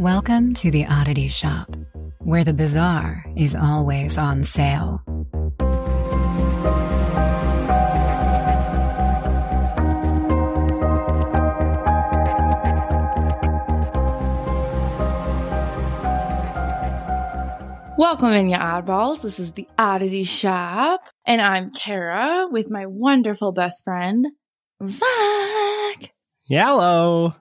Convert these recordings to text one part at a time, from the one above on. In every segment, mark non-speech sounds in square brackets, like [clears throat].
Welcome to the Oddity Shop, where the bizarre is always on sale. Welcome in, you oddballs. This is the Oddity Shop, and I'm Kara with my wonderful best friend, Zach. Yellow.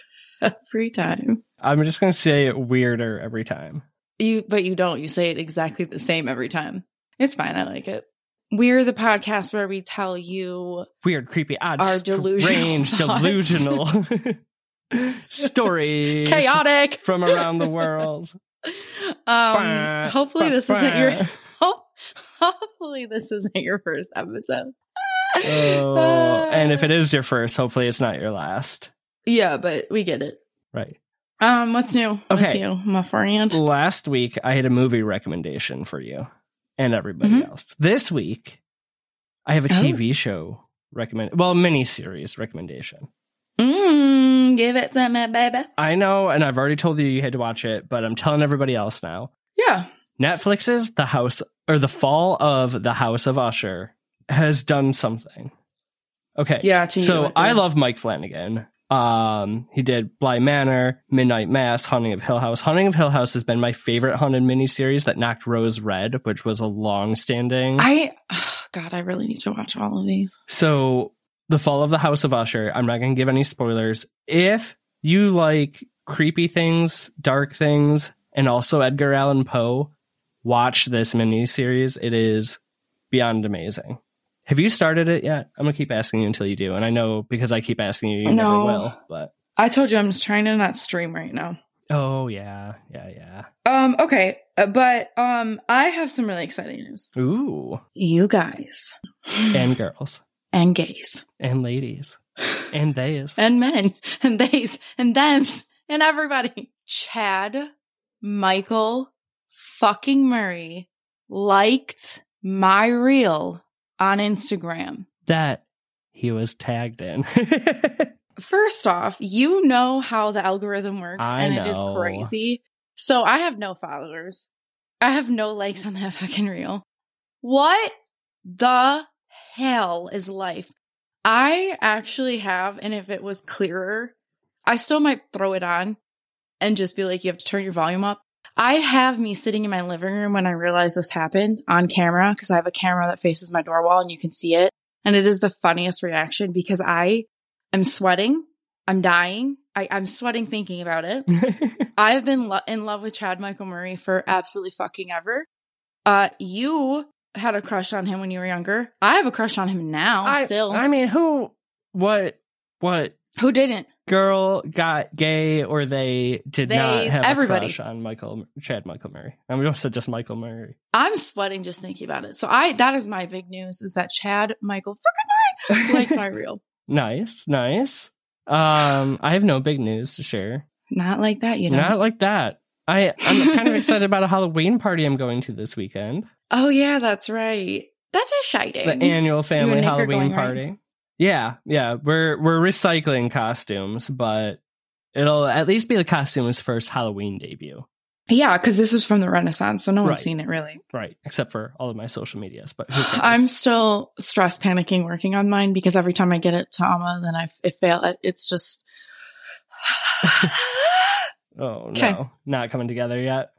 [laughs] Every time. I'm just gonna say it weirder every time. You, but you don't. You say it exactly the same every time. It's fine. I like it. We're the podcast where we tell you Weird, creepy, odd, Our delusional strange, [laughs] thoughts. delusional [laughs] stories chaotic. from around the world. [laughs] Um, hopefully this isn't your. Hopefully this isn't your first episode. Oh, and if it is your first, hopefully it's not your last. yeah, but we get it. Right. Um, what's new with Okay. you, my friend? Last week I had a movie recommendation for you and everybody Mhm. else. This week I have a Oh. TV show recommend well, mini series recommendation. Mm, give it to me, baby. I know, and I've already told you you had to watch it, but I'm telling everybody else now. Yeah. Netflix's The House or The Fall of the House of Usher has done something. Okay. Yeah. To you, so I love Mike Flanagan. Um, he did Bly Manor, Midnight Mass, Haunting of Hill House. Haunting of Hill House has been my favorite haunted miniseries that knocked Rose Red, which was a long standing. I. oh, God, I really need to watch all of these. So, The Fall of the House of Usher, I'm not going to give any spoilers. If you like creepy things, dark things, and also Edgar Allan Poe, watch this miniseries. It is beyond amazing. Have you started it yet? I'm to keep asking you until you do. And I know because I keep asking you, you No. never will. But, I told you I'm just trying to not stream right now. oh, yeah, yeah, yeah. Um. Okay. uh, But um, I have some really exciting news. Ooh, You guys and girls, [sighs] and gays and ladies, and theys. [sighs] and men and theys and thems and everybody. Chad Michael fucking Murray liked my reel on Instagram. that he was tagged in. [laughs] First off, you know how the algorithm works, I and it is crazy. So I have no followers. I have no likes on that [laughs] fucking reel. What the hell is life? I actually have, and if it was clearer, I still might throw it on and just be like, you have to turn your volume up. I have me sitting in my living room when I realize this happened on camera because I have a camera that faces my door wall and you can see it. And it is the funniest reaction because I am sweating. I'm dying. I, I'm sweating thinking about it. [laughs] I've been lo- in love with Chad Michael Murray for absolutely fucking ever. Uh, you had a crush on him when you were younger. I have a crush on him now. I, still, I mean, who, what, what who didn't? Girl got gay or they did not have everybody. a crush on Michael, Chad Michael Murray? I mean, also just Michael Murray. I'm sweating just thinking about it. So I that is my big news is that Chad Michael fucking Murray likes my reel. [laughs] [laughs] nice, nice. Um, I have no big news to share. Not like that, you know. Not like that. I, I'm kind of excited about a Halloween party I'm going to this weekend. oh yeah, that's right. That's exciting. The annual family and Halloween party. right? Yeah, yeah. We're we're recycling costumes, but it'll at least be the costume's first Halloween debut. yeah, because this is from the Renaissance, so no one's Right. seen it really. Right. Except for all of my social medias. But who? [sighs] I'm still stress panicking working on mine because every time I get it to Amma, then I it fail. It's just [sighs] [laughs] Oh Okay. no, not coming together yet.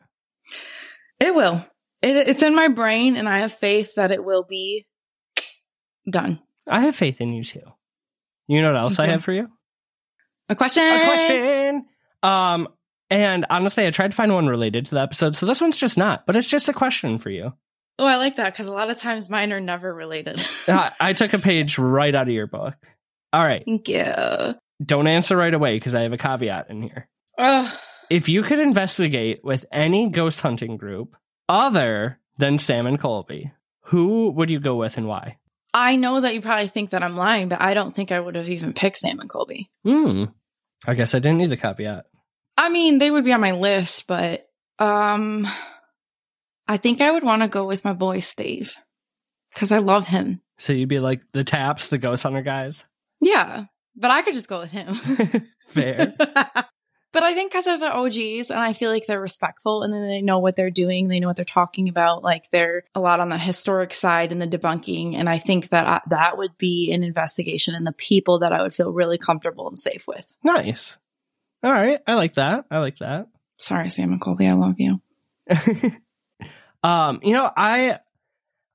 it will. It, it's in my brain, and I have faith that it will be done. I have faith in you too. You know what else I have for you? A question. A question. Um, and honestly, I tried to find one related to the episode, so this one's just not. But it's just a question for you. Oh, I like that because a lot of times mine are never related. I, [laughs] I took a page right out of your book. All right, Thank you. don't answer right away because I have a caveat in here. Ugh. If you could investigate with any ghost hunting group other than Sam and Colby, who would you go with and why? I know that you probably think that I'm lying, but I don't think I would have even picked Sam and Colby. Hmm. I guess I didn't need the caveat. I mean, they would be on my list, but um, I think I would want to go with my boy Steve because I love him. So you'd be like the TAPS, the ghost hunter guys. Yeah, but I could just go with him. [laughs] Fair. [laughs] But I think because they're the OGs and I feel like they're respectful and then they know what they're doing. They know what they're talking about. Like they're a lot on the historic side and the debunking. And I think that I, that would be an investigation and the people that I would feel really comfortable and safe with. Nice. All right. I like that. I like that. Sorry, Sam and Colby. I love you. [laughs] um, you know, I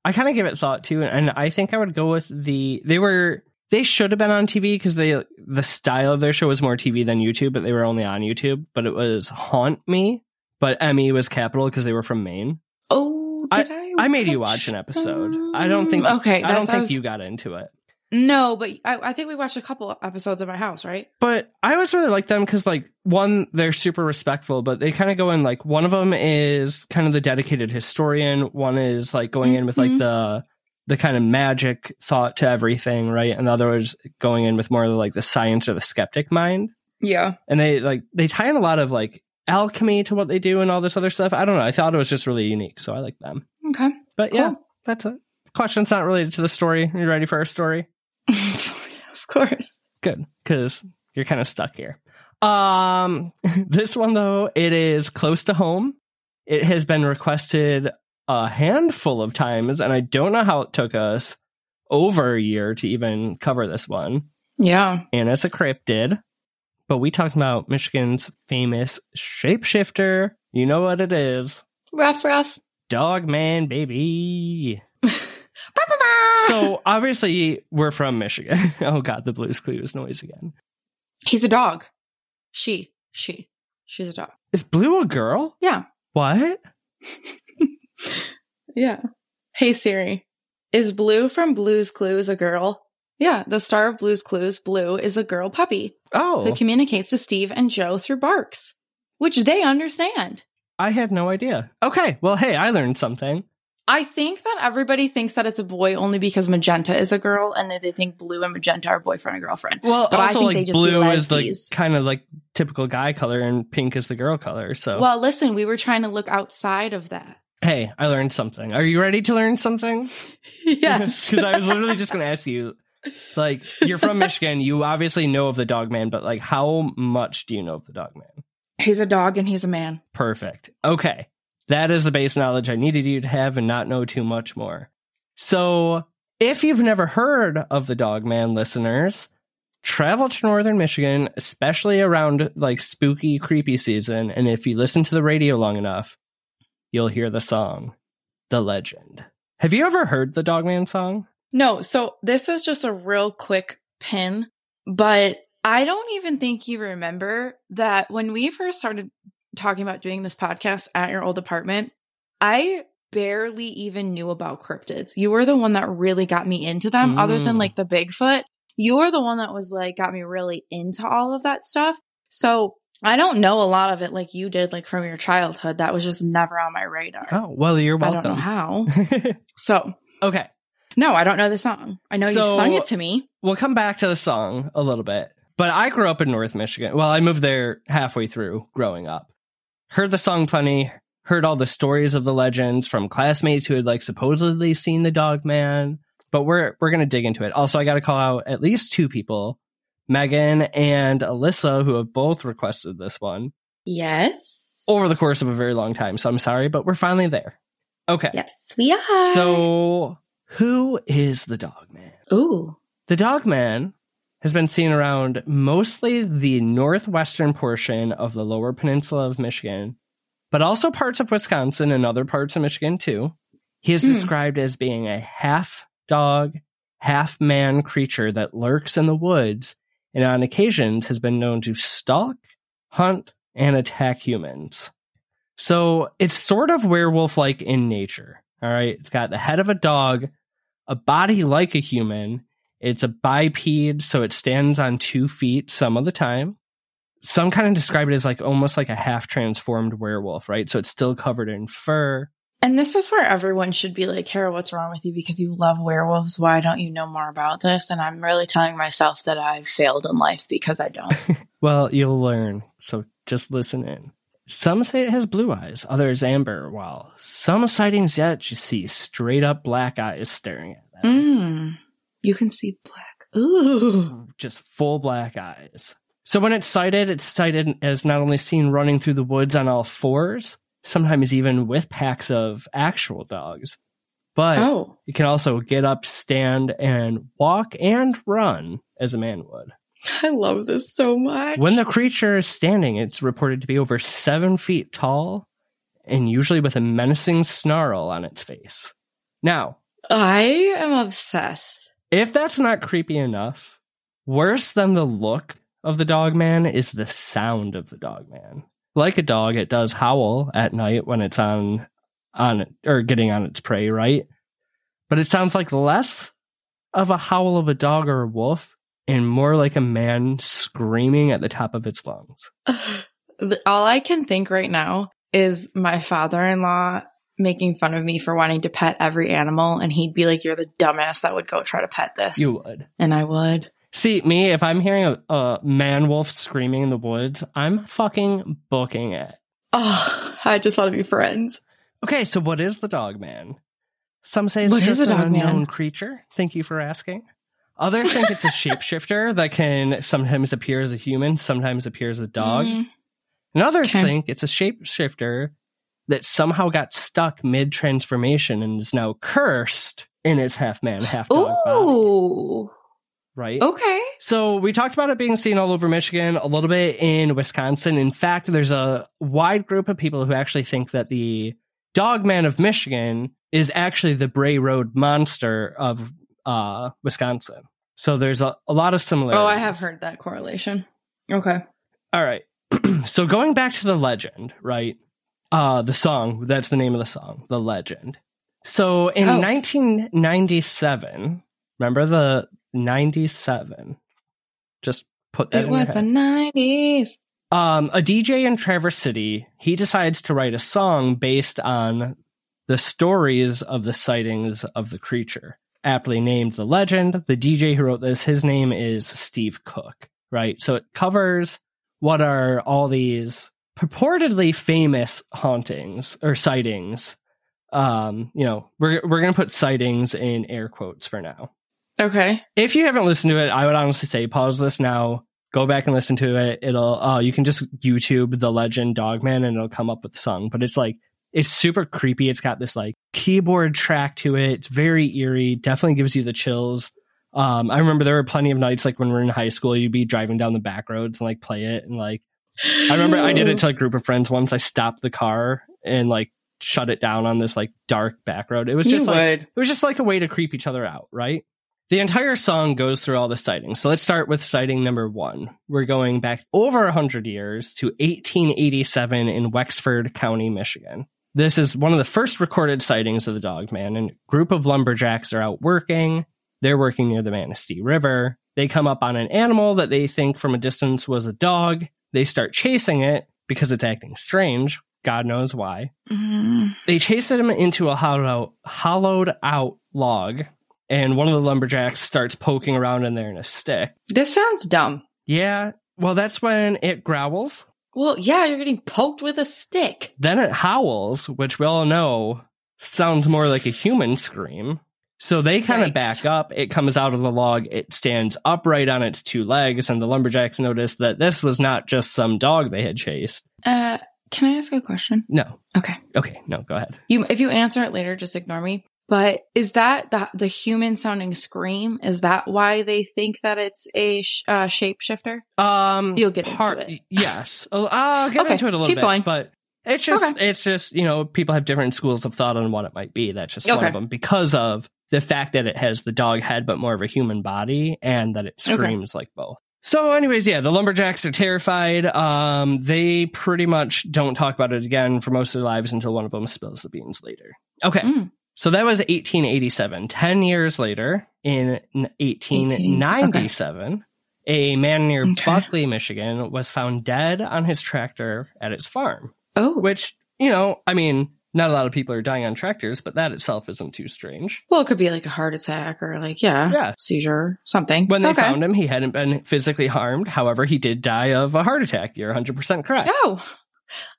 I kind of give it thought too, and I think I would go with the they were they should have been on TV because they the style of their show was more TV than YouTube, but they were only on YouTube. But it was Haunt Me, but Emmy was capital because they were from Maine. Oh, did I? I, made you watch an episode. I don't think Okay, I don't think was- you got into it. No, but I, I think we watched a couple episodes at my house, right? But I always really like them because, like, one, they're super respectful, but they kind of go in like one of them is kind of the dedicated historian. One is like going in with like Mhm. the the kind of magic thought to everything, right? In the other words, going in with more of like the science or the skeptic mind. Yeah. And they like they tie in a lot of like alchemy to what they do and all this other stuff. I don't know. I thought it was just really unique, so I like them. Okay. But yeah, Cool. that's it. Question's not related to the story. Are you ready for our story? [laughs] of course. Good, because you're kind of stuck here. Um, [laughs] this one though, it is close to home. It has been requested a handful of times, and I don't know how it took us over a year to even cover this one. Yeah. And it's a cryptid, but we talked about Michigan's famous shapeshifter. You know what it is? Rough, rough. Dog man, baby. [laughs] So obviously we're from Michigan. [laughs] oh god, the Blues Clues noise again. he's a dog. She. She. She's a dog. Is Blue a girl? Yeah. What? [laughs] Yeah. Hey Siri, is Blue from Blue's Clues a girl? Yeah, the star of Blue's Clues, Blue, is a girl puppy Oh, who communicates to Steve and Joe through barks, which they understand. I had no idea. Okay, well, hey, I learned something. I think that everybody thinks that it's a boy only because Magenta is a girl and that they think Blue and Magenta are boyfriend and girlfriend. Well, But I also think like they just blue is the lesbies. kind of like typical guy color, and pink is the girl color. So, Well, listen, we were trying to look outside of that. Hey, I learned something. Are you ready to learn something? [laughs] Yes. [laughs] because I was literally just going to ask you. Like, you're from Michigan. You obviously know of the dog man, but like, how much do you know of the dog man? he's a dog and he's a man. Perfect. Okay. That is the base knowledge I needed you to have and not know too much more. So, if you've never heard of the dog man listeners, travel to northern Michigan, especially around like spooky, creepy season. And if you listen to the radio long enough, you'll hear the song, The Legend. Have you ever heard the Dogman song? No, so this is just a real quick pin, but I don't even think you remember that when we first started talking about doing this podcast at your old apartment, I barely even knew about cryptids. You were the one that really got me into them, other than Mm. like the Bigfoot. You were the one that was like, got me really into all of that stuff. So I don't know a lot of it like you did, like from your childhood. That was just never on my radar. Oh, well, you're welcome. I don't know how. [laughs] So, okay. no, I don't know the song. I know you So- sung it to me. we'll come back to the song a little bit. But I grew up in North Michigan. Well, I moved there halfway through growing up. Heard the song plenty, heard all the stories of the legends from classmates who had like supposedly seen the dog man. But we're we're gonna dig into it. Also, I gotta call out at least two people, Megan and Alyssa, who have both requested this one Yes. over the course of a very long time. So I'm sorry, but we're finally there. Okay. yes, we are. So who is the dog man? ooh, The dog man has been seen around mostly the northwestern portion of the lower peninsula of Michigan, but also parts of Wisconsin and other parts of Michigan too. He is Hmm. described as being a half dog, half man creature that lurks in the woods and on occasions has been known to stalk, hunt, and attack humans. So it's sort of werewolf like in nature. All right. It's got the head of a dog, a body like a human. It's a biped, so it stands on two feet some of the time. Some kind of describe it as like almost like a half transformed werewolf, right? So it's still covered in fur. And this is where everyone should be like, Kara, what's wrong with you? Because you love werewolves. Why don't you know more about this? And I'm really telling myself that I've failed in life because I don't. [laughs] Well, you'll learn. So just listen in. Some say it has blue eyes, others amber, while some sightings yet you see straight up black eyes staring at them. mm, you can see black. Ooh. Just full black eyes. So when it's sighted, it's sighted as not only seen running through the woods on all fours, sometimes even with packs of actual dogs, but Oh, it can also get up, stand, and walk and run as a man would. I love this so much. When the creature is standing, it's reported to be over seven feet tall and usually with a menacing snarl on its face. Now, I am obsessed. if that's not creepy enough, worse than the look of the dog man is the sound of the dog man. Like a dog, it does howl at night when it's on on or getting on its prey, right? But it sounds like less of a howl of a dog or a wolf and more like a man screaming at the top of its lungs. [laughs] All I can think right now is my father in law making fun of me for wanting to pet every animal. And he'd be like, You're the dumbass that would go try to pet this. You would. and I would. See, me, if I'm hearing a, a man wolf screaming in the woods, I'm fucking booking it. Oh, I just want to be friends. Okay, so what is the dog man? Some say it's What is just a an dog man? unknown creature. Thank you for asking. Others think it's a [laughs] shapeshifter that can sometimes appear as a human, sometimes appear as a dog. Mm, And others Okay. think it's a shapeshifter that somehow got stuck mid transformation and is now cursed in its half man, half dog body. Right? Okay. So we talked about it being seen all over Michigan, a little bit in Wisconsin. In fact, there's a wide group of people who actually think that the Dogman of Michigan is actually the Bray Road monster of uh, Wisconsin. So there's a, a lot of similarities. Oh, I have heard that correlation. Okay. All right. [clears throat] so going back to the legend, right? Uh the song, that's the name of the song, The Legend. So in Oh. 1997, remember the 97? Just put that It was the head. 90s. Um a DJ in Traverse City, he decides to write a song based on the stories of the sightings of the creature. Aptly named The Legend, the DJ who wrote this, his name is Steve Cook, right? So it covers what are all these purportedly famous hauntings or sightings. Um, you know, we're we're gonna put sightings in air quotes for now. Okay. If you haven't listened to it, I would honestly say pause this now, go back and listen to it. It'll uh you can just YouTube the legend Dogman and it'll come up with the song. But it's like it's super creepy. It's got this like keyboard track to it. It's very eerie. Definitely gives you the chills. Um, I remember there were plenty of nights like when we were in high school, you'd be driving down the back roads and like play it and like I remember I did it to a group of friends once. I stopped the car and like shut it down on this like dark back road. It was You just like would. it was just like a way to creep each other out, right? The entire song goes through all the sightings. So let's start with sighting number one. We're going back over 100 years to 1887 in Wexford County, Michigan. This is one of the first recorded sightings of the Dogman. And a group of lumberjacks are out working. They're working near the Manistee River. They come up on an animal that they think from a distance was a dog. They start chasing it because it's acting strange. God knows why Mm. they chase him into a hollowed, hollowed out log, and one of the lumberjacks starts poking around in there in a stick. This sounds dumb. Yeah, well, that's when it growls. Well, yeah, you're getting poked with a stick. Then it howls, which we all know sounds more like a human scream. So they kind of back up. It comes out of the log. It stands upright on its two legs, and the lumberjacks notice that this was not just some dog they had chased. Uh, can I ask a question? No. Okay. Okay, no, go ahead. You, if you answer it later, just ignore me. But is that the the human sounding scream? Is that why they think that it's a sh- uh, shapeshifter? Um, You'll get into it. Yes, I'll, I'll get Okay, into it a little keep bit, going. but it's just Okay. it's just you know people have different schools of thought on what it might be. That's just one of them because of the fact that it has the dog head but more of a human body, and that it Okay. screams like both. So, anyways, yeah, the lumberjacks are terrified. Um, they pretty much don't talk about it again for most of their lives until one of them spills the beans later. Okay. Mm. So that was 1887. 10 years later, in n- 1897, a man near Okay. Buckley, Michigan, was found dead on his tractor at his farm. Oh, Which, you know, I mean, not a lot of people are dying on tractors, but that itself isn't too strange. well, it could be like a heart attack or like yeah, Yeah. seizure, something. When they Okay. found him, he hadn't been physically harmed. However, he did die of a heart attack. You're 100% correct. Oh,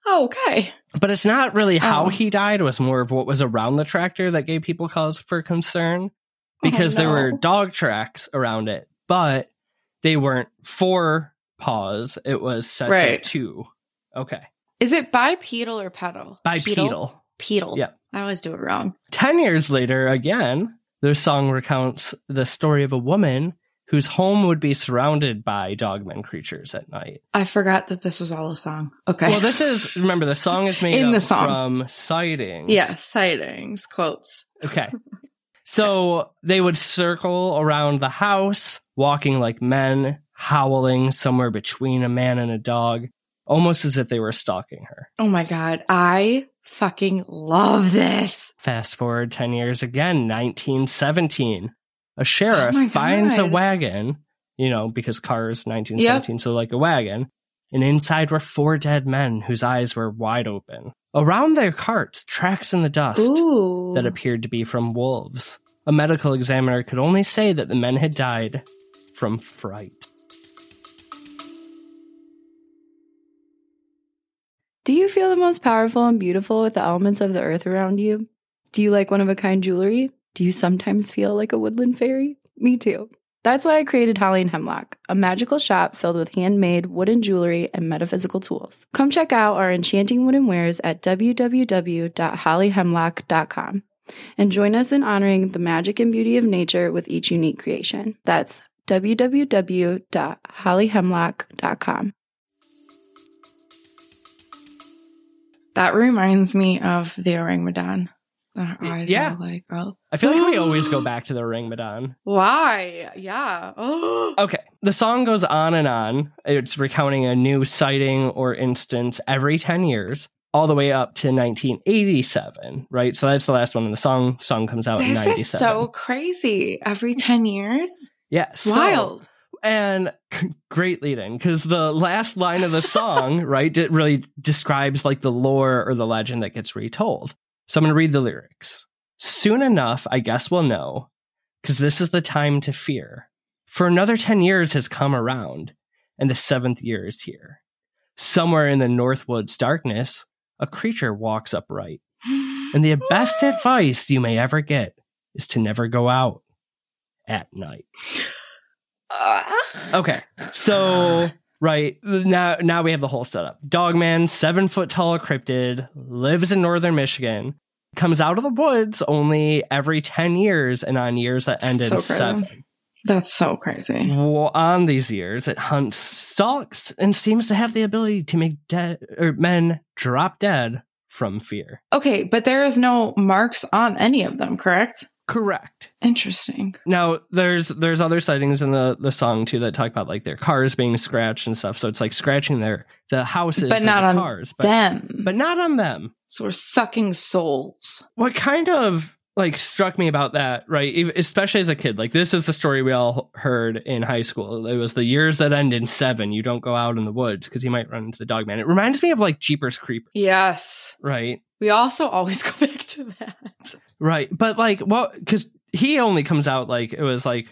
oh, okay. But it's not really how Oh. he died. It was more of what was around the tractor that gave people cause for concern oh, because Oh, there were dog tracks around it, but they weren't for paws. It was sets Right. of two. Okay. Is it bipedal or pedal? Bipedal. Pedal. Yeah. I always do it wrong. 10 years later, again, the song recounts the story of a woman whose home would be surrounded by dogmen creatures at night. I forgot that this was all a song. Okay. Well, this is, remember, the song is made [laughs] In the song. from sightings. yeah, sightings, quotes. Okay. So they would circle around the house, walking like men, howling somewhere between a man and a dog, almost as if they were stalking her. Oh my god, I fucking love this. Fast forward 10 years again, 1917. A sheriff Oh finds a wagon, you know, because cars 1917, so like a wagon. And inside were four dead men whose eyes were wide open. Around their carts, tracks in the dust Ooh. that appeared to be from wolves. A medical examiner could only say that the men had died from fright. Do you feel the most powerful and beautiful with the elements of the earth around you? Do you like one of a kind jewelry? Do you sometimes feel like a woodland fairy? Me too. That's why I created Holly and Hemlock, a magical shop filled with handmade wooden jewelry and metaphysical tools. Come check out our enchanting wooden wares at www.hollyhemlock.com and join us in honoring the magic and beauty of nature with each unique creation. That's www.hollyhemlock.com. that reminds me of the orangutan. Their eyes yeah. like, oh. I feel like we always go [gasps] back to the ring Madon. Why? Yeah. Oh. [gasps] Okay. The song goes on and on. It's recounting a new sighting or instance every 10 years, all the way up to 1987, right? So that's the last one in the song. Song comes out in This 97. is so crazy. Every 10 years? yeah, so- wild. And great lead in because the last line of the song, [laughs] right, it really describes like the lore or the legend that gets retold. So I'm going to read the lyrics. Soon enough, I guess we'll know, because this is the time to fear. For another 10 years has come around, and the seventh year is here. Somewhere in the Northwoods darkness, a creature walks upright. And the best [gasps] advice you may ever get is to never go out at night. Ah. Okay. So [laughs] right now now we have the whole setup. Dogman, seven foot tall cryptid, lives in northern Michigan, comes out of the woods only every ten years, and on years that end in So seven. That's so crazy. Well, on these years, it hunts, stalks, and seems to have the ability to make dead or men drop dead from fear. Okay, but there is no marks on any of them, correct? Correct. Interesting. Now there's there's other sightings in the the song too that talk about like their cars being scratched and stuff. So it's like scratching their the houses, But not the on cars, but them. but not on them. so we're sucking souls. What kind of like struck me about that, right? Especially as a kid, like this is the story we all heard in high school. It was the years that end in seven. You don't go out in the woods because you might run into the dog man. It reminds me of like Jeepers Creepers, Yes. right? We also always [laughs] go back to that. Right, but like, well, because he only comes out like it was like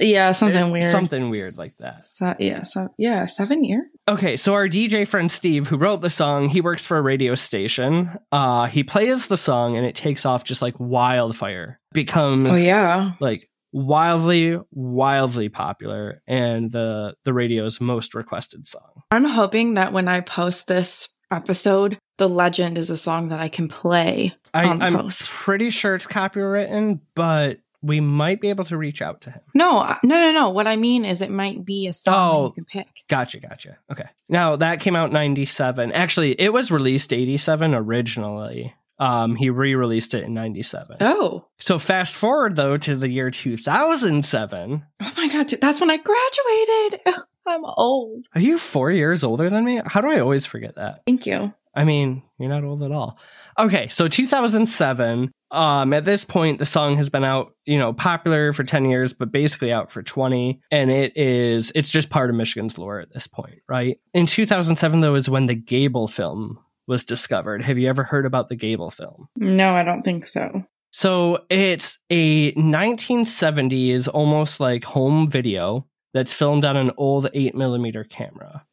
Yeah, something Eh, weird. something weird like that. Se- yeah, so yeah, seven year. Okay, so our DJ friend Steve, who wrote the song, he works for a radio station. Uh, he plays the song and it takes off just like wildfire. Becomes Oh yeah. like wildly, wildly popular and the the radio's most requested song. I'm hoping that when I post this episode, the legend is a song that I can play I, on the I'm post. pretty sure it's copywritten, but we might be able to reach out to him. No, uh, no, no, no. What I mean is it might be a song Oh. that you can pick. Gotcha, gotcha. Okay. Now that came out 97. Actually, it was released 87 originally. Um, he re-released it in 97. Oh. So fast forward though to the year 2007. Oh my god, dude, that's when I graduated. [laughs] I'm old. Are you four years older than me? How do I always forget that? Thank you. I mean, you're not old at all. Okay, so 2007. Um, at this point, the song has been out, you know, popular for 10 years, but basically out for 20. And it is, it's just part of Michigan's lore at this point, right? In 2007, though, is when the Gable film was discovered. Have you ever heard about the Gable film? No, I don't think so. So it's a 1970s, almost like home video that's filmed on an old 8 millimeter camera.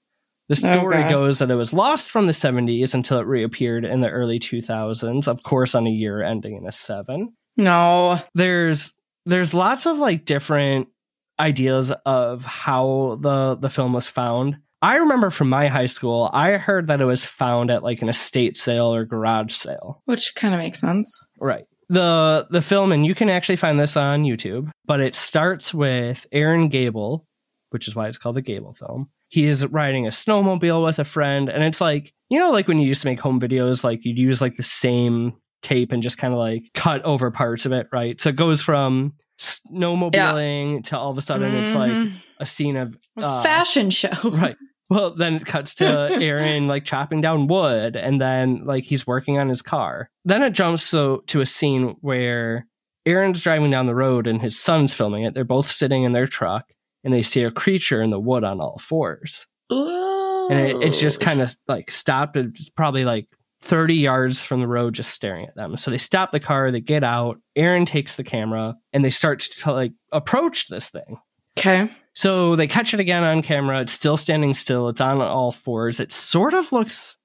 The story Okay. goes that it was lost from the 70s until it reappeared in the early 2000s, of course, on a year ending in a seven. No. There's there's lots of like different ideas of how the the film was found. I remember from my high school, I heard that it was found at like an estate sale or garage sale. Which kind of makes sense. Right. The the film and you can actually find this on YouTube, but it starts with Aaron Gable, which is why it's called the Gable film. He is riding a snowmobile with a friend and it's like, you know like when you used to make home videos like you'd use like the same tape and just kind of like cut over parts of it, right? So it goes from snowmobiling to all of a sudden it's like Mhm. a scene of A uh, fashion show. right. Well, then it cuts to [laughs] Aaron like chopping down wood, and then like he's working on his car. Then it jumps so to a scene where Aaron's driving down the road and his son's filming it. They're both sitting in their truck, and they see a creature in the wood on all fours, Ooh. and it, it's just kind of like stopped. It's probably like thirty yards from the road, just staring at them. So they stop the car, they get out. Aaron takes the camera, and they start to like approach this thing. okay. So they catch it again on camera. It's still standing still. It's on all fours. It sort of looks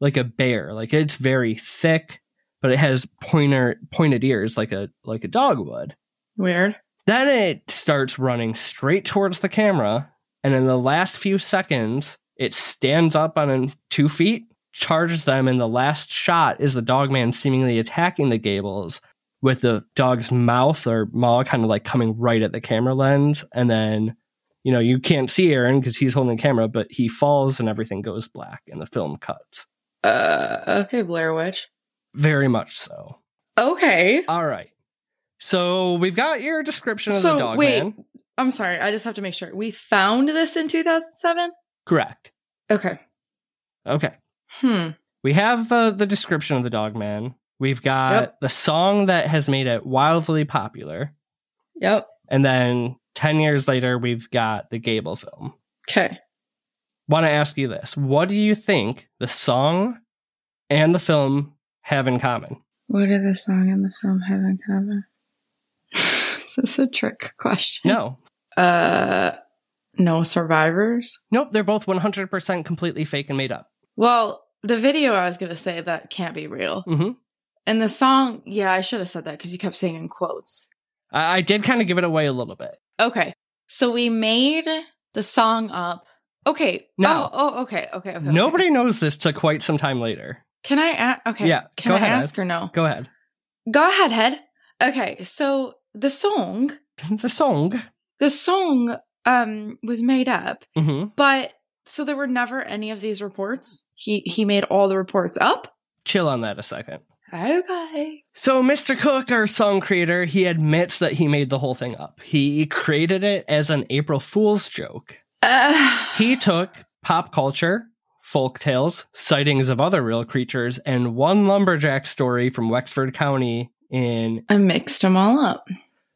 like a bear. Like it's very thick, but it has pointer pointed ears like a like a dog would. Weird. Then it starts running straight towards the camera, and in the last few seconds, it stands up on two feet, charges them, and the last shot is the dog man seemingly attacking the Gables with the dog's mouth or maw kind of like coming right at the camera lens, and then you know you can't see Aaron because he's holding the camera, but he falls and everything goes black, and the film cuts. Uh, okay, Blair Witch. Very much so. Okay. All right. So we've got your description of the So dog wait, man. I'm sorry. I just have to make sure. We found this in 2007. Correct. Okay. Okay. Hmm. We have the the description of the dog man. We've got Yep. the song that has made it wildly popular. Yep. And then 10 years later, we've got the Gable film. Okay. Want to ask you this. What do you think the song and the film have in common? What do the song and the film have in common? [laughs] Is this a trick question? No. Uh, no survivors. Nope, they're both 100% completely fake and made up. Well, the video I was gonna say that can't be real, hmm and the song. Yeah, I should have said that because you kept saying in quotes. I, I did kind of give it away a little bit. Okay, so we made the song up. Okay. No. Oh, oh okay. Okay. Okay. okay. Nobody knows this till quite some time later. Can I ask? Okay. Yeah, Can I ahead, ask or no? Go ahead. Go ahead, head. Okay. So the song, [laughs] the song. the song, um, was made up, hmm but so there were never any of these reports. He he made all the reports up. Chill on that a second. Okay. So, Mr. Cook, our song creator, he admits that he made the whole thing up. He created it as an April Fool's joke. Uh, He took pop culture, folk tales, sightings of other real creatures, and one lumberjack story from Wexford County in I mixed them all up.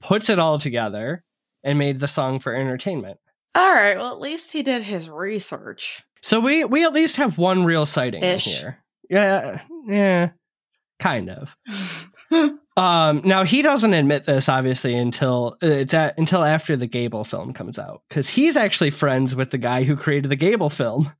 puts it all together and made the song for entertainment. All right. Well, at least he did his research. So we we at least have one real sighting in Ish. here. Yeah, yeah, kind of. Um, now he doesn't admit this obviously until uh, it's at, until after the Gable film comes out because he's actually friends with the guy who created the Gable film,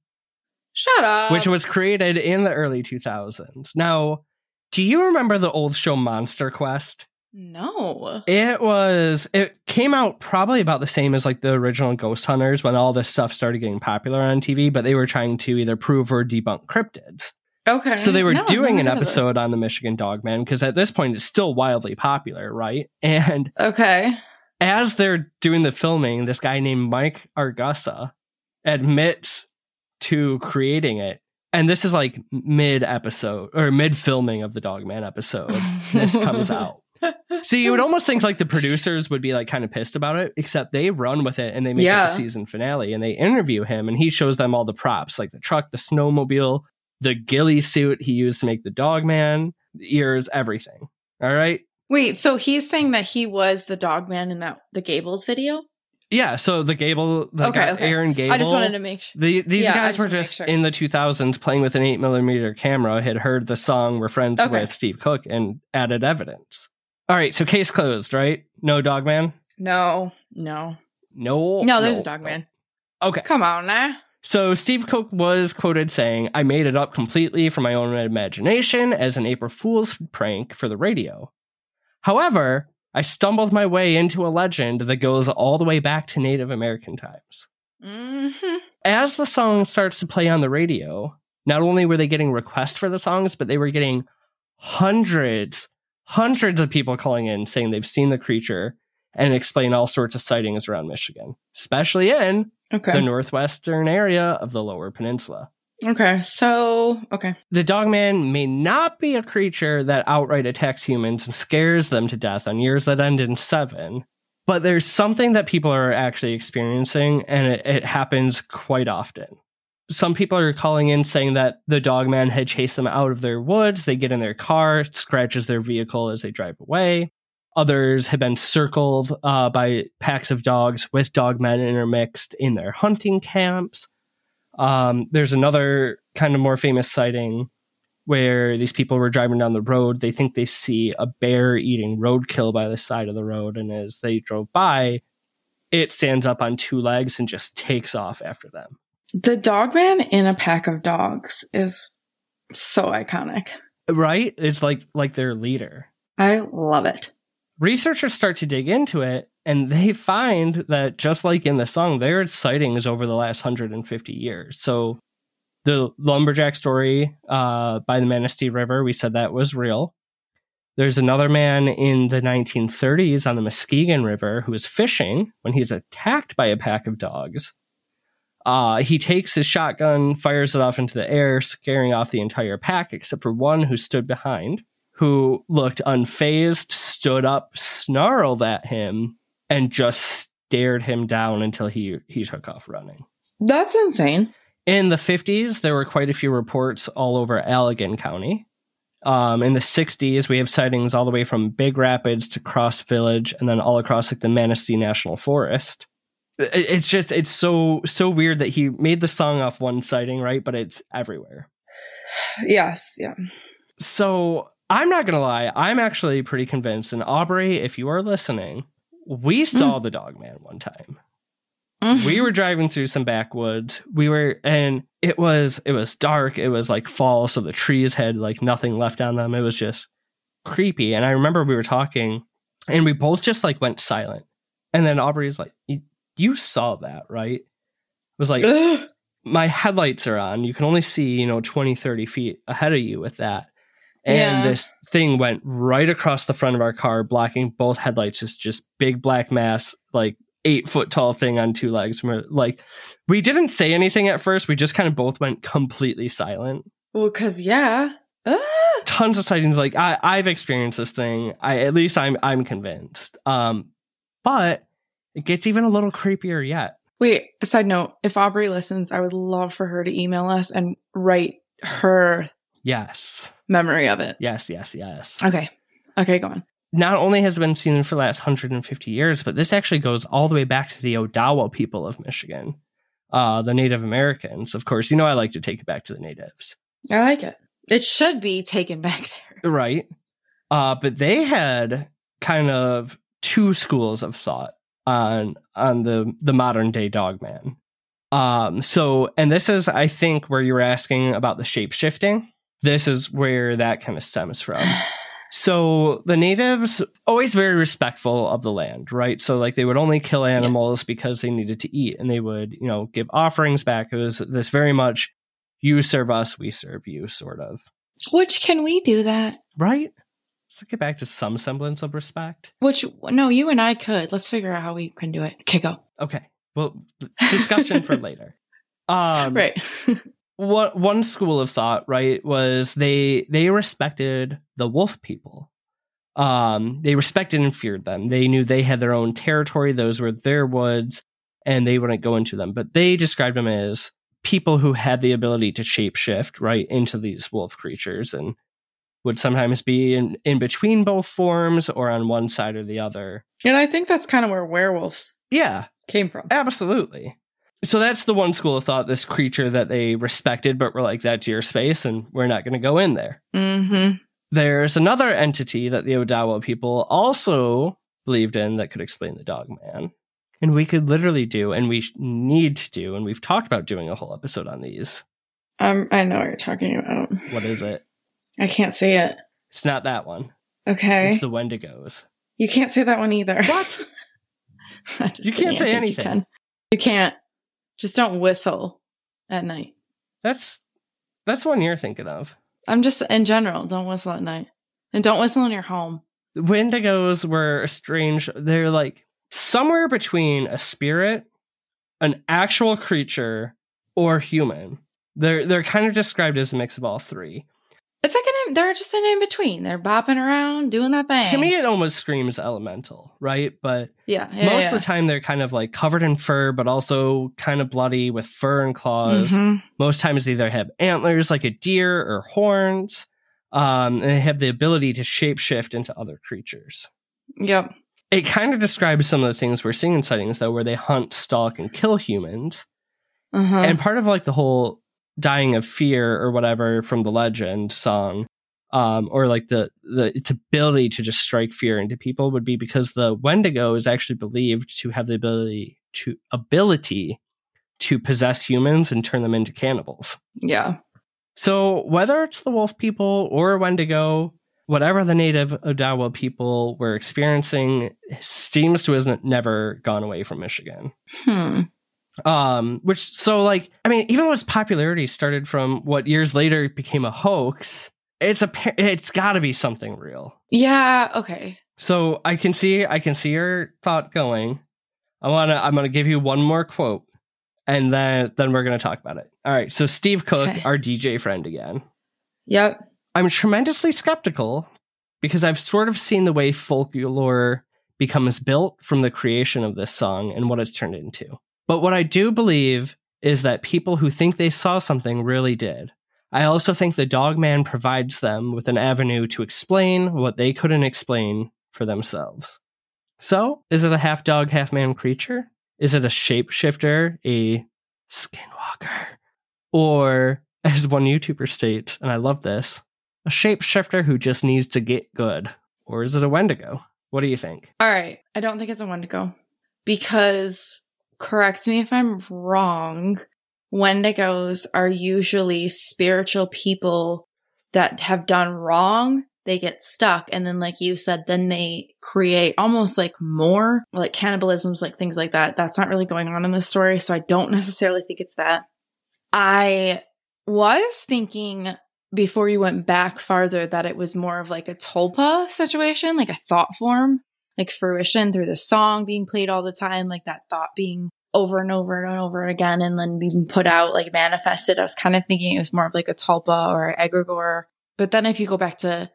Shut up. which was created in the early 2000s. Now, do you remember the old show Monster Quest? no. It was it came out probably about the same as like the original Ghost Hunters when all this stuff started getting popular on TV, but they were trying to either prove or debunk cryptids. Okay. So they were No, doing an heard of this. episode on the Michigan Dogman because at this point it's still wildly popular, right? [laughs] And Okay. as they're doing the filming, this guy named Mike Agrusa admits to creating it. And this is like mid episode or mid filming of the Dogman episode. This comes [laughs] out. See, you would almost think like the producers would be like kind of pissed about it, except they run with it and they make Yeah. it the season finale and they interview him and he shows them all the props, like the truck, the snowmobile, the ghillie suit he used to make the dog man, the ears, everything. All right. Wait, so he's saying that he was the dog man in that the Gables video? Yeah. So the Gable, the Okay, guy, okay. Aaron Gable. I just wanted to make sure. The, these Yeah, guys were wanted to make just sure. in the 2000s playing with an 8 millimeter camera, had heard the song, were friends Okay. with Steve Cook, and added evidence. All right, so case closed, right? No Dogman? No, no, No. no. There's a dog man. Okay. Come on now. So Steve Cook was quoted saying, I made it up completely from my own imagination as an April Fool's prank for the radio. However, I stumbled my way into a legend that goes all the way back to Native American times. Mm-hmm. As the song starts to play on the radio, not only were they getting requests for the songs, but they were getting hundreds, hundreds of people calling in saying they've seen the creature and explain all sorts of sightings around Michigan, especially in Okay. the northwestern area of the lower peninsula. okay. So, okay. The dogman may not be a creature that outright attacks humans and scares them to death on years that end in seven, but there's something that people are actually experiencing, and it, it happens quite often. Some people are calling in saying that the dogman had chased them out of their woods. They get in their car, scratches their vehicle as they drive away. Others have been circled uh, by packs of dogs with dog men intermixed in their hunting camps. Um, there's another kind of more famous sighting where these people were driving down the road. They think they see a bear eating roadkill by the side of the road. And as they drove by, it stands up on two legs and just takes off after them. The dogman in a pack of dogs is so iconic. Right? It's like like their leader. I love it. Researchers start to dig into it and they [laughs] find that just like in the song, there are sightings over the last 150 years. So the lumberjack story uh, by the Manistee River, we said that was real. There's another man in the 1930s on the Muskegon River who is fishing when he's attacked by a pack of dogs. Uh, he takes his shotgun, fires it off into the air, scaring off the entire pack except for one who stood behind, who looked unfazed, stood up, snarled at him, and just stared him down until he he took off running. That's insane. In the 50s, there were quite a few reports all over Allegan County. Um, in the 60s, we have sightings all the way from Big Rapids to Cross Village and then all across like the Manistee National Forest. It's just, it's so, so weird that he made the song off one sighting, right? But it's everywhere. [sighs] Yes. Yeah. So I'm not going to lie. I'm actually pretty convinced. And Aubrey, if you are listening, we saw mm. the dog man one time. Mm. we were driving through some backwoods. We were and it was it was dark. It was like fall so the trees had like nothing left on them. It was just creepy. And i remember we were talking and we both just like went silent. And then aubrey's like you, you saw that right? It was like [gasps] my headlights are on. You can only see you know 20 30 feet ahead of you with that and Yeah. this thing went right across the front of our car blocking both headlights just just big black mass like eight foot tall thing on two legs we're like we didn't say anything at first we just kind of both went completely silent well, cause yeah. Ah. tons of sightings like I, i've experienced this thing i at least i'm i'm convinced um but it gets even a little creepier yet Wait. A side note: If Aubrey listens, I would love for her to email us and write her yes memory of it. yes yes yes Okay. Okay. Go on. not only has it been seen for the last 150 years, but this actually goes all the way back to the Odawa people of Michigan, uh, the Native Americans. Of course, you know I like to take it back to the natives, I like it. It should be taken back there. right? Uh, but they had kind of two schools of thought on on the the modern day dogman. Um, so, and this is, I think, where you were asking about the shape shifting. This is where that kind of stems from. [sighs] So the natives always very respectful of the land, right? So like they would only kill animals Yes. because they needed to eat and they would, you know, give offerings back. It was this very much you serve us, we serve you sort of. Which can we do that? Right? Let's get back to some semblance of respect. Which no, you and I could. Let's figure out how we can do it. Okay, go. Okay. Well, discussion for [laughs] later. Um, right. What one school of thought right was they they respected the wolf people. Um they respected and feared them. They knew they had their own territory. Those were their woods and they wouldn't go into them. But they described them as people who had the ability to shapeshift right into these wolf creatures and would sometimes be in, in between both forms or on one side or the other. And I think that's kind of where werewolves yeah. came from. Absolutely. So that's the one school of thought, this creature that they respected, but were like, that's your space and we're not going to go in there. Mm-hmm. There's another entity that the Odawa people also believed in that could explain the dog man. And we could literally do, and we need to do, and we've talked about doing a whole episode on these. Um, I know what you're talking about. What is it? I can't say it. It's not that one. Okay. It's the Wendigos. You can't say that one either. What? [laughs] You can't say anything. You, can. you can't. Just don't whistle at night. That's that's the one you're thinking of. I'm just in general. Don't whistle at night, and don't whistle in your home. Wendigos were a strange. They're like somewhere between a spirit, an actual creature, or human. They're they're kind of described as a mix of all three. It's like an they're just an in between. They're bopping around, doing that thing. To me, it almost screams elemental, right? But yeah, yeah most yeah. of the time, they're kind of like covered in fur, but also kind of bloody with fur and claws. Mhm. Most times, they either have antlers like a deer or horns, um, and they have the ability to shapeshift into other creatures. Yep. It kind of describes some of the things we're seeing in sightings, though, where they hunt, stalk, and kill humans. Uh-huh. And part of like the whole dying of fear or whatever from the legend song, um, or like the the its ability to just strike fear into people would be because the Wendigo is actually believed to have the ability to ability to possess humans and turn them into cannibals. yeah. So whether it's the wolf people or Wendigo, whatever the native Odawa people were experiencing seems to have never gone away from Michigan. Hmm. Um, which so like I mean, even though its popularity started from what years later became a hoax, it's a it's got to be something real. Yeah. Okay. So I can see I can see your thought going. I wanna I'm gonna give you one more quote, and then then we're gonna talk about it. All right. So Steve Cook, Okay. our DJ friend again. Yep. I'm tremendously skeptical because I've sort of seen the way folklore becomes built from the creation of this song and what it's turned into. But what I do believe is that people who think they saw something really did. I also think the Dogman provides them with an avenue to explain what they couldn't explain for themselves. So, is it a half dog, half man creature? Is it a shapeshifter, a skinwalker? Or, [laughs] as one YouTuber states, and I love this, a shapeshifter who just needs to get good? Or is it a Wendigo? What do you think? All right. I don't think it's a Wendigo because, correct me if I'm wrong, Wendigos are usually spiritual people that have done wrong. They get stuck. And then, like you said, then they create almost like more like cannibalisms, like things like that. That's not really going on in this story. So I don't necessarily think it's that. I was thinking before you went back farther that it was more of like a tulpa situation, like a thought form, like fruition through the song being played all the time, like that thought being over and over and over again and then being put out, like manifested. I was kind of thinking it was more of like a tulpa or egregore. But then if you go back to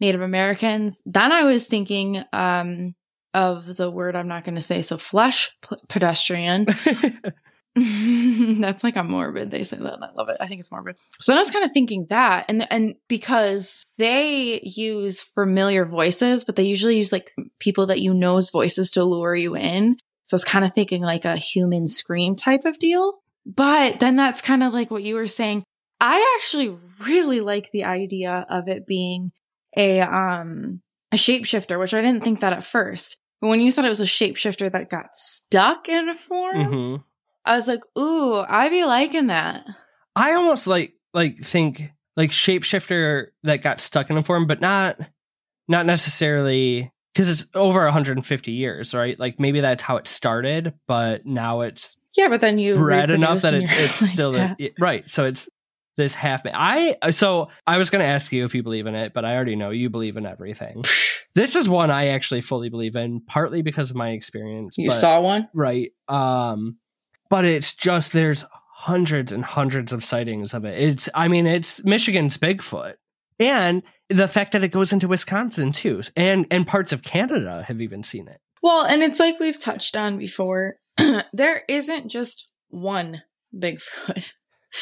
Native Americans, then I was thinking um, of the word I'm not going to say, so flesh p- pedestrian. [laughs] [laughs] That's like a morbid. They say that, and I love it. I think it's morbid. So I was kind of thinking that, and and because they use familiar voices, but they usually use like people that you know's voices to lure you in. So I was kind of thinking like a human scream type of deal. But then that's kind of like what you were saying. I actually really like the idea of it being a um a shapeshifter, which I didn't think that at first. But when you said it was a shapeshifter that got stuck in a form, hmm I was like, ooh, I be liking that. I almost like like think like shapeshifter that got stuck in a form, but not not necessarily because it's over 150 years, right? Like maybe that's how it started, but now it's Yeah, but then you bred enough that it's it's [laughs] like, still yeah. a, right. So it's this half. I so I was going to ask you if you believe in it, but I already know you believe in everything. this is one I actually fully believe in, partly because of my experience. You but- saw one? right? Um, but it's just there's hundreds and hundreds of sightings of it. It's I mean it's Michigan's Bigfoot, and the fact that it goes into Wisconsin too, and and parts of Canada have even seen it. Well, and it's like we've touched on before. [clears throat] there isn't just one Bigfoot.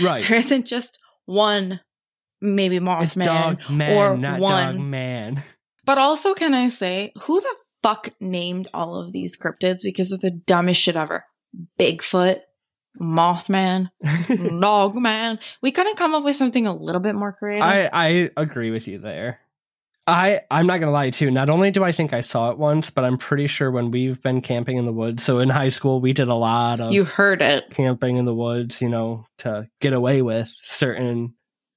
Right? There isn't just one maybe Mothman. dog man, or not one. dog man. But also, can I say, who the fuck named all of these cryptids? Because it's the dumbest shit ever. Bigfoot, Mothman, [laughs] Dogman. We couldn't come up with something a little bit more creative. I I agree with you there. I I'm not gonna lie too. Not only do I think I saw it once, but I'm pretty sure when we've been camping in the woods. So in high school, we did a lot of you heard it. camping in the woods, you know, to get away with certain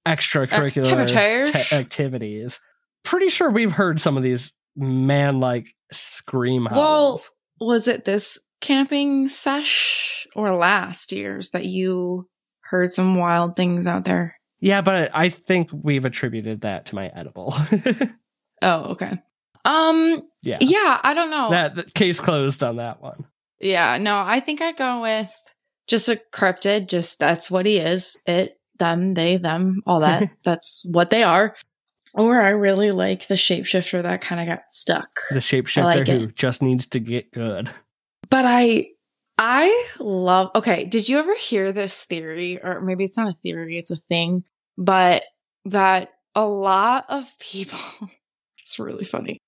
extracurricular Activities. activities. Pretty sure we've heard some of these man like scream Well. Was it this camping sesh or last year's that you heard some wild things out there? yeah, but I think we've attributed that to my edible. [laughs] Oh, okay. Um, yeah. yeah, I don't know. That, that case closed on that one. Yeah, no, I think I go with just a cryptid. Just that's what he is. It, them, they, them, all that. [laughs] that's what they are. Or I really like the shapeshifter that kind of got stuck. The shapeshifter like who it. just needs to get good. But I, I love. Okay, did you ever hear this theory, or maybe it's not a theory, it's a thing, but that a lot of people, [laughs] it's really funny,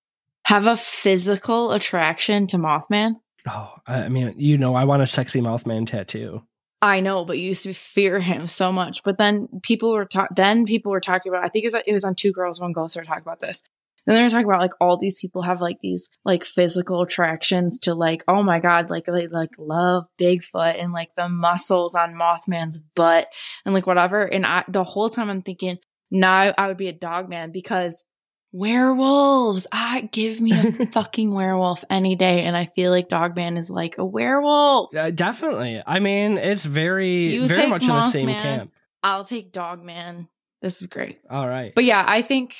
have a physical attraction to Mothman. Oh, I mean, you know, I want a sexy Mothman tattoo. I know, but you used to fear him so much. But then people were ta- then people were talking about. I think it was it was on Two Girls One Ghost. They were talking about this. And then they were talking about like all these people have like these like physical attractions to like oh my god like they like love Bigfoot and like the muscles on Mothman's butt and like whatever. And I the whole time I'm thinking now I would be a dog man because werewolves. I give me a [laughs] fucking werewolf any day, and I feel like Dogman is like a werewolf. Uh, definitely. I mean, it's very, You very much in the same Mothman. camp. I'll take Dogman. This is great. All right. But yeah, I think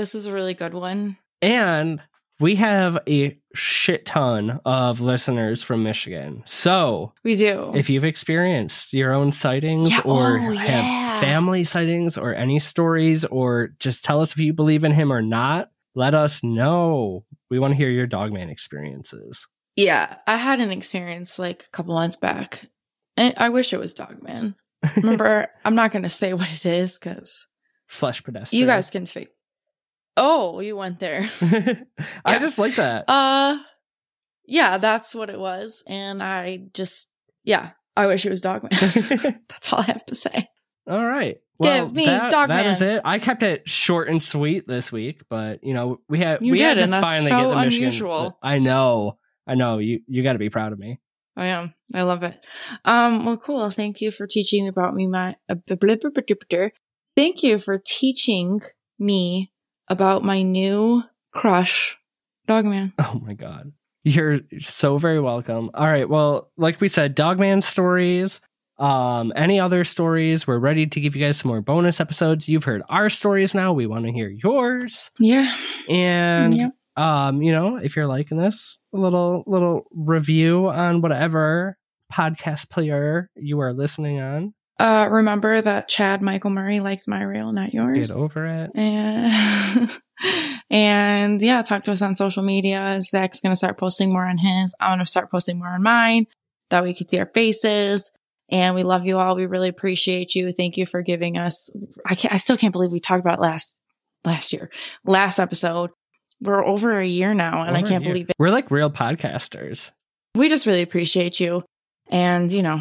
this is a really good one. And we have a shit ton of listeners from Michigan. So We do. if you've experienced your own sightings Yeah, or oh, have yeah. family sightings or any stories, or just tell us if you believe in him or not, let us know. We want to hear your dogman experiences. yeah, I had an experience like a couple months back. And I wish it was Dogman. Remember, [laughs] I'm not going to say what it is because Flesh pedestrian. you guys can figure. Oh, you went there. [laughs] [laughs] I just like that. Uh, yeah, that's what it was. And I just, yeah, I wish it was Dogman. [laughs] that's all I have to say. All right. Give me that, Dogman. that is it. I kept it short and sweet this week, but you know we had You we had to finally so get the Michigan. unusual. I know, I know. You you got to be proud of me. I am. I love it. Um, well, cool. Thank you for teaching about me my. Uh. Thank you for teaching me about my new crush, Dogman. [laughs] Oh my god, you're so very welcome. All right. Well, like we said, Dogman stories. Um, any other stories? We're ready to give you guys some more bonus episodes. You've heard our stories now. We want to hear yours. Yeah. And Yeah. um, you know, if you're liking this, a little little review on whatever podcast player you are listening on. Uh, remember that Chad Michael Murray likes my reel, not yours. Get over it. And [laughs] and yeah, talk to us on social media. Zach's gonna start posting more on his. I'm gonna start posting more on mine. That we could see our faces. And we love you all. We really appreciate you. Thank you for giving us. I can't. I still can't believe we talked about last last year, last episode. We're over a year now, and I can't believe it. We're like real podcasters. We just really appreciate you. And you know,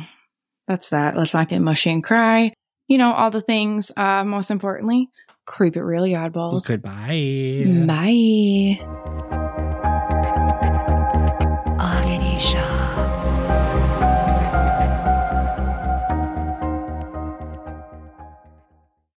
that's that. Let's not get mushy and cry. You know, all the things. Uh, most importantly, creep it really oddballs. Goodbye. Bye.